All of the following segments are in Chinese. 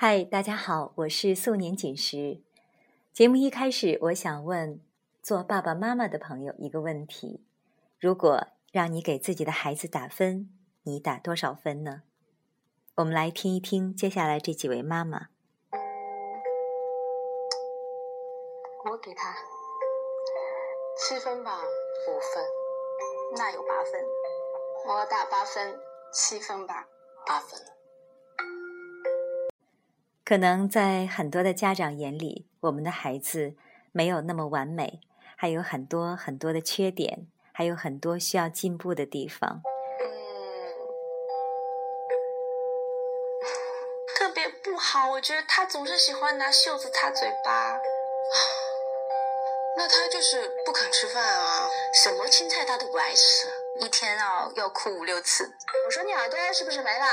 嗨，大家好，我是素年锦时。节目一开始，我想问做爸爸妈妈的朋友一个问题：如果让你给自己的孩子打分，你打多少分呢？我们来听一听接下来这几位妈妈。我给他七分吧，五分，那有八分。我打八分，七分吧，八分。可能在很多的家长眼里，我们的孩子没有那么完美，还有很多很多的缺点，还有很多需要进步的地方。嗯，特别不好，我觉得他总是喜欢拿袖子擦嘴巴。那他就是不肯吃饭啊，什么青菜他都不爱吃，一天啊要哭五六次。我说你耳朵是不是没了？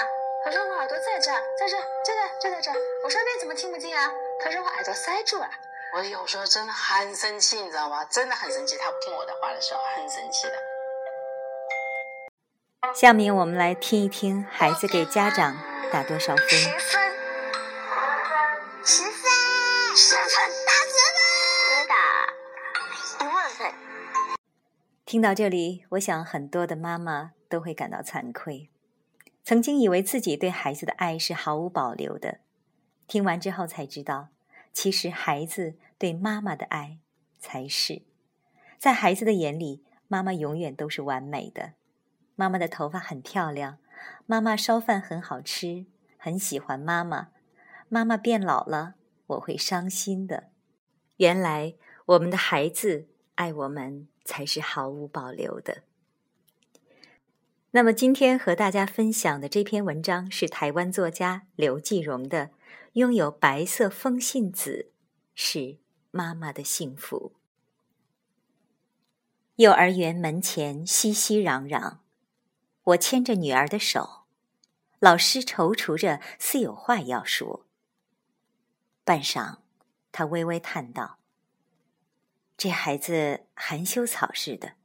他说我耳朵在这，在这，就在就在这。我说你怎么听不见啊？他说我耳朵塞住了。我有时候真的很生气，你知道吗？真的很生气，他不听我的话的时候很生气的。下面我们来听一听孩子给家长打多少分。十分，十分，十分，打十分，我打一万分。听到这里，我想很多的妈妈都会感到惭愧。曾经以为自己对孩子的爱是毫无保留的，听完之后才知道，其实孩子对妈妈的爱才是。在孩子的眼里，妈妈永远都是完美的。妈妈的头发很漂亮，妈妈烧饭很好吃，很喜欢妈妈。妈妈变老了，我会伤心的。原来我们的孩子爱我们才是毫无保留的。那么今天和大家分享的这篇文章是台湾作家刘继荣的《拥有白色风信子是妈妈的幸福》。幼儿园门前熙熙攘攘，我牵着女儿的手，老师踌躇着似有话要说。半晌，他微微叹道：“这孩子含羞草似的。”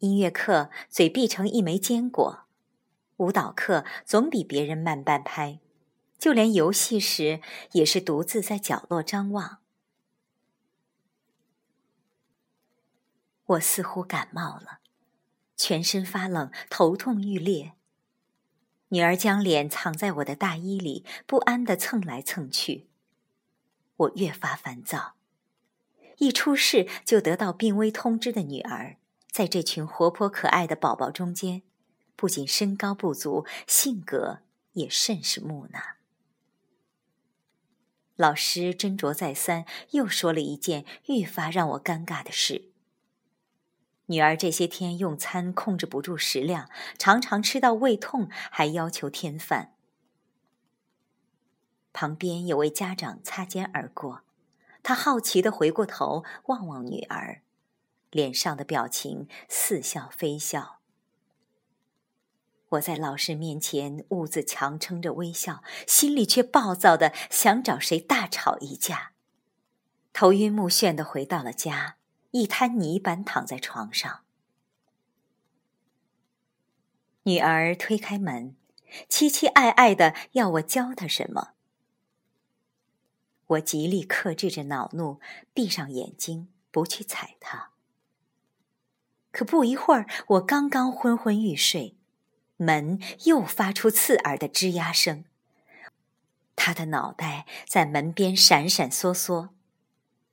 音乐课嘴闭成一枚坚果，舞蹈课总比别人慢半拍，就连游戏时也是独自在角落张望。我似乎感冒了，全身发冷，头痛欲裂。女儿将脸藏在我的大衣里，不安地蹭来蹭去。我越发烦躁，一出事就得到病危通知的女儿。在这群活泼可爱的宝宝中间，不仅身高不足，性格也甚是木讷。老师斟酌再三，又说了一件愈发让我尴尬的事：女儿这些天用餐控制不住食量，常常吃到胃痛，还要求添饭。旁边有位家长擦肩而过，他好奇的回过头望望女儿。脸上的表情似笑非笑，我在老师面前兀自强撑着微笑，心里却暴躁的想找谁大吵一架。头晕目眩的回到了家，一滩泥板躺在床上。女儿推开门，期期艾艾的要我教她什么。我极力克制着恼怒，闭上眼睛，不去睬她。可不一会儿，我刚刚昏昏欲睡，门又发出刺耳的吱呀声。他的脑袋在门边闪闪缩缩，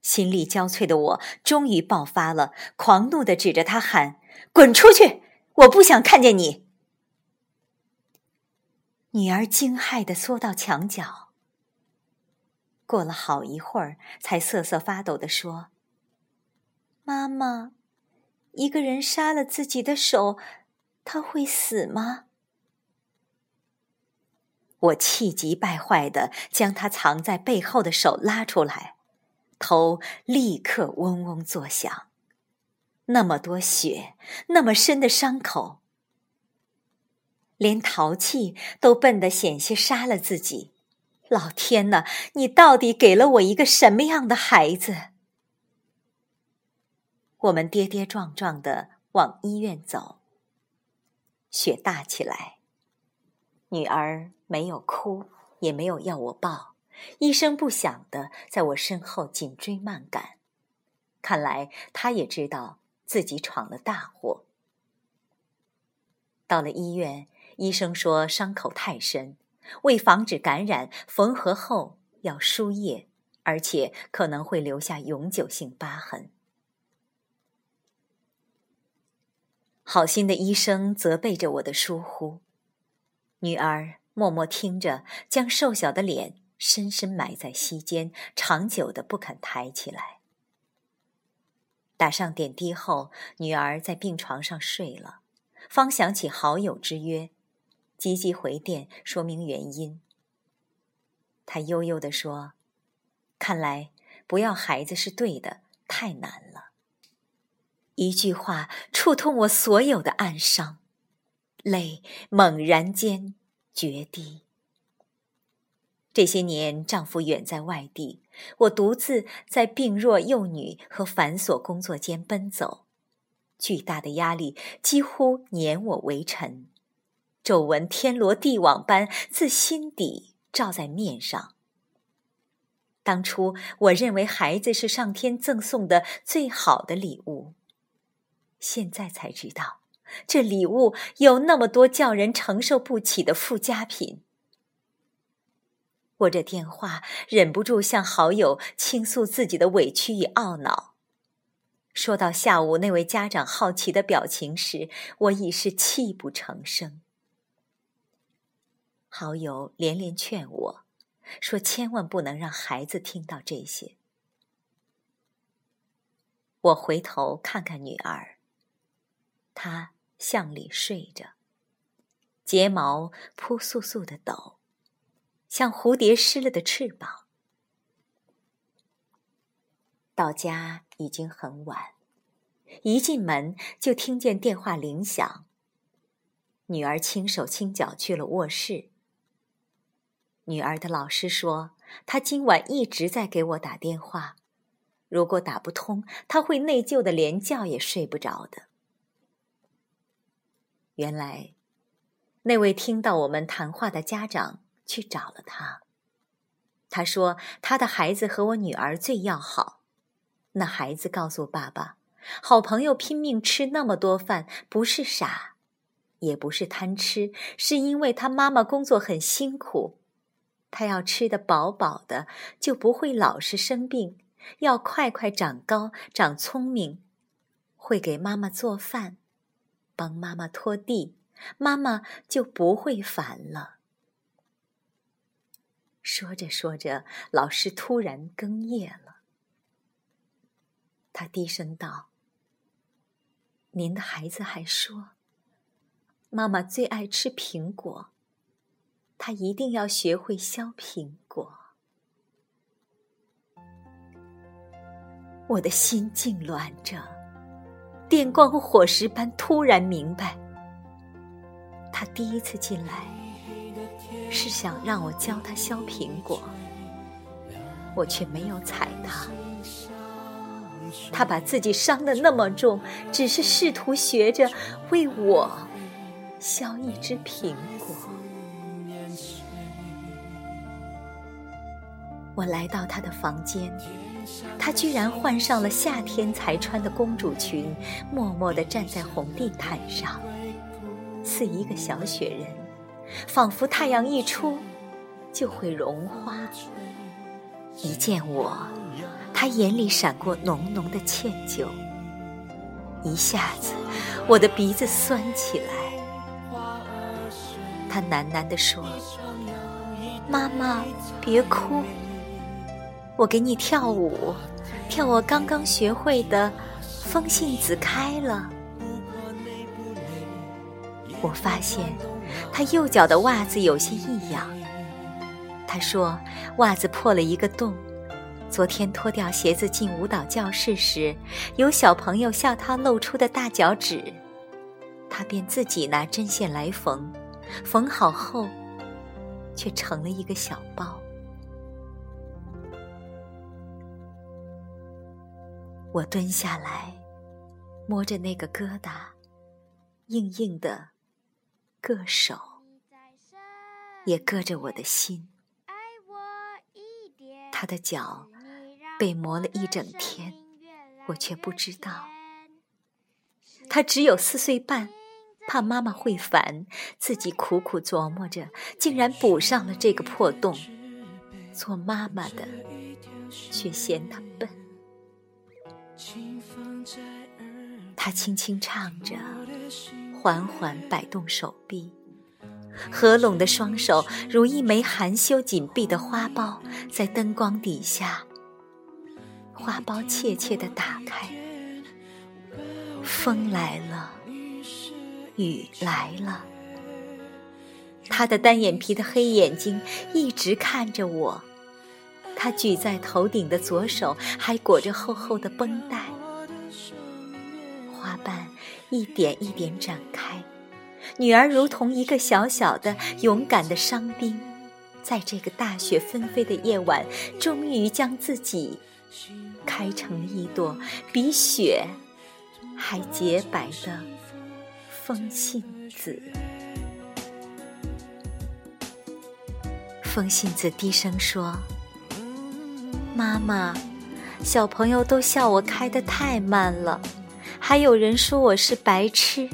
心力交瘁的我终于爆发了，狂怒的指着他喊：“滚出去！我不想看见你！”女儿惊骇的缩到墙角，过了好一会儿，才瑟瑟发抖的说：“妈妈。”一个人杀了自己的手，他会死吗？我气急败坏的将他藏在背后的手拉出来，头立刻嗡嗡作响。那么多血，那么深的伤口，连淘气都笨得险些杀了自己。老天呐，你到底给了我一个什么样的孩子？我们跌跌撞撞的往医院走。雪大起来，女儿没有哭，也没有要我抱，一声不响的在我身后紧追慢赶。看来她也知道自己闯了大祸。到了医院，医生说伤口太深，为防止感染，缝合后要输液，而且可能会留下永久性疤痕。好心的医生责备着我的疏忽，女儿默默听着，将瘦小的脸深深埋在膝间，长久的不肯抬起来。打上点滴后，女儿在病床上睡了，方想起好友之约，急急回电说明原因。她悠悠地说：“看来不要孩子是对的，太难了。”一句话触痛我所有的暗伤，泪猛然间决堤。这些年，丈夫远在外地，我独自在病弱幼女和繁琐工作间奔走，巨大的压力几乎碾我为尘，皱纹天罗地网般自心底照在面上。当初我认为孩子是上天赠送的最好的礼物。现在才知道，这礼物有那么多叫人承受不起的附加品。握着电话，忍不住向好友倾诉自己的委屈与懊恼。说到下午那位家长好奇的表情时，我已是泣不成声。好友连连劝我，说千万不能让孩子听到这些。我回头看看女儿。他向里睡着，睫毛扑簌簌的抖，像蝴蝶湿了的翅膀。到家已经很晚，一进门就听见电话铃响。女儿轻手轻脚去了卧室。女儿的老师说，她今晚一直在给我打电话，如果打不通，她会内疚的连觉也睡不着的。原来，那位听到我们谈话的家长去找了他。他说：“他的孩子和我女儿最要好。”那孩子告诉爸爸：“好朋友拼命吃那么多饭，不是傻，也不是贪吃，是因为他妈妈工作很辛苦，他要吃得饱饱的，就不会老是生病，要快快长高、长聪明，会给妈妈做饭。”帮妈妈拖地，妈妈就不会烦了。说着说着，老师突然哽咽了。他低声道：“您的孩子还说，妈妈最爱吃苹果，他一定要学会削苹果。”我的心痉挛着。电光火石般突然明白，他第一次进来是想让我教他削苹果，我却没有睬他。他把自己伤得那么重，只是试图学着为我削一只苹果。我来到他的房间。她居然换上了夏天才穿的公主裙，默默地站在红地毯上，似一个小雪人，仿佛太阳一出就会融化。一见我，她眼里闪过浓浓的歉疚，一下子我的鼻子酸起来。她喃喃地说：“妈妈，别哭。”我给你跳舞，跳我刚刚学会的《风信子开了》。我发现他右脚的袜子有些异样。他说袜子破了一个洞。昨天脱掉鞋子进舞蹈教室时，有小朋友笑他露出的大脚趾，他便自己拿针线来缝，缝好后，却成了一个小包。我蹲下来，摸着那个疙瘩，硬硬的，硌手，也硌着我的心。他的脚被磨了一整天，我却不知道。他只有四岁半，怕妈妈会烦，自己苦苦琢磨着，竟然补上了这个破洞。做妈妈的却嫌他笨。他轻轻唱着，缓缓摆动手臂，合拢的双手如一枚含羞紧闭的花苞，在灯光底下，花苞怯怯地打开。风来了，雨来了，他的单眼皮的黑眼睛一直看着我。他举在头顶的左手还裹着厚厚的绷带，花瓣一点一点展开。女儿如同一个小小的、勇敢的伤兵，在这个大雪纷飞的夜晚，终于将自己开成了一朵比雪还洁白的风信子。风信子低声说。妈妈，小朋友都笑我开得太慢了，还有人说我是白痴。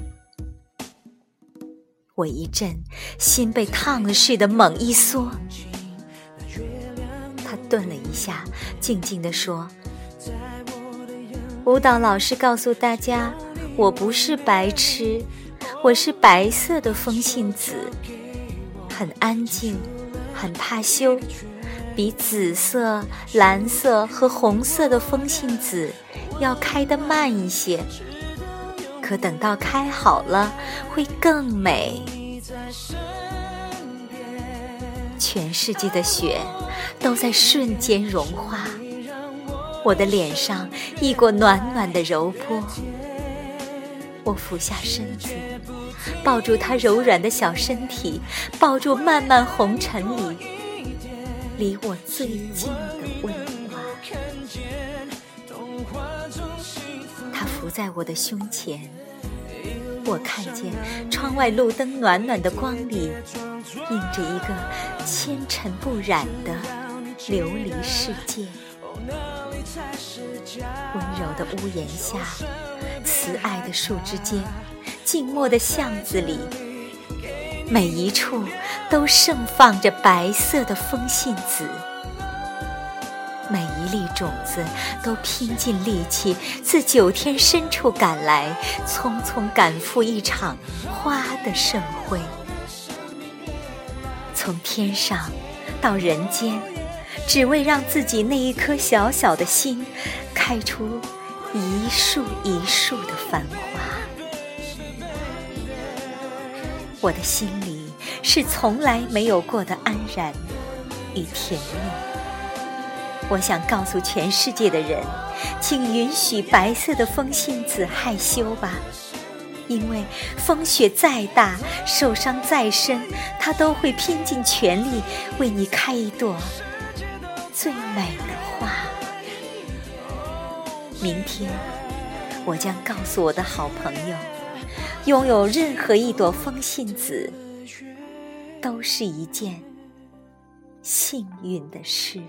我一阵心被烫了似的猛一缩。他顿了一下，静静地说：“舞蹈老师告诉大家，我不是白痴，我是白色的风信子，很安静，很怕羞。”比紫色、蓝色和红色的风信子要开得慢一些，可等到开好了会更美。全世界的雪都在瞬间融化，我的脸上一过暖暖的柔波。我俯下身子，抱住他柔软的小身体，抱住漫漫红尘里。离我最近的温暖，它伏在我的胸前，我看见窗外路灯暖暖的光里，映着一个纤尘不染的琉璃世界。温柔的屋檐下，慈爱的树枝间，静默的巷子里。每一处都盛放着白色的风信子，每一粒种子都拼尽力气自九天深处赶来，匆匆赶赴一场花的盛会。从天上到人间，只为让自己那一颗小小的心开出一树一树的繁华。我的心里是从来没有过的安然与甜蜜。我想告诉全世界的人，请允许白色的风信子害羞吧，因为风雪再大，受伤再深，它都会拼尽全力为你开一朵最美的花。明天，我将告诉我的好朋友。拥有任何一朵风信子，都是一件幸运的事。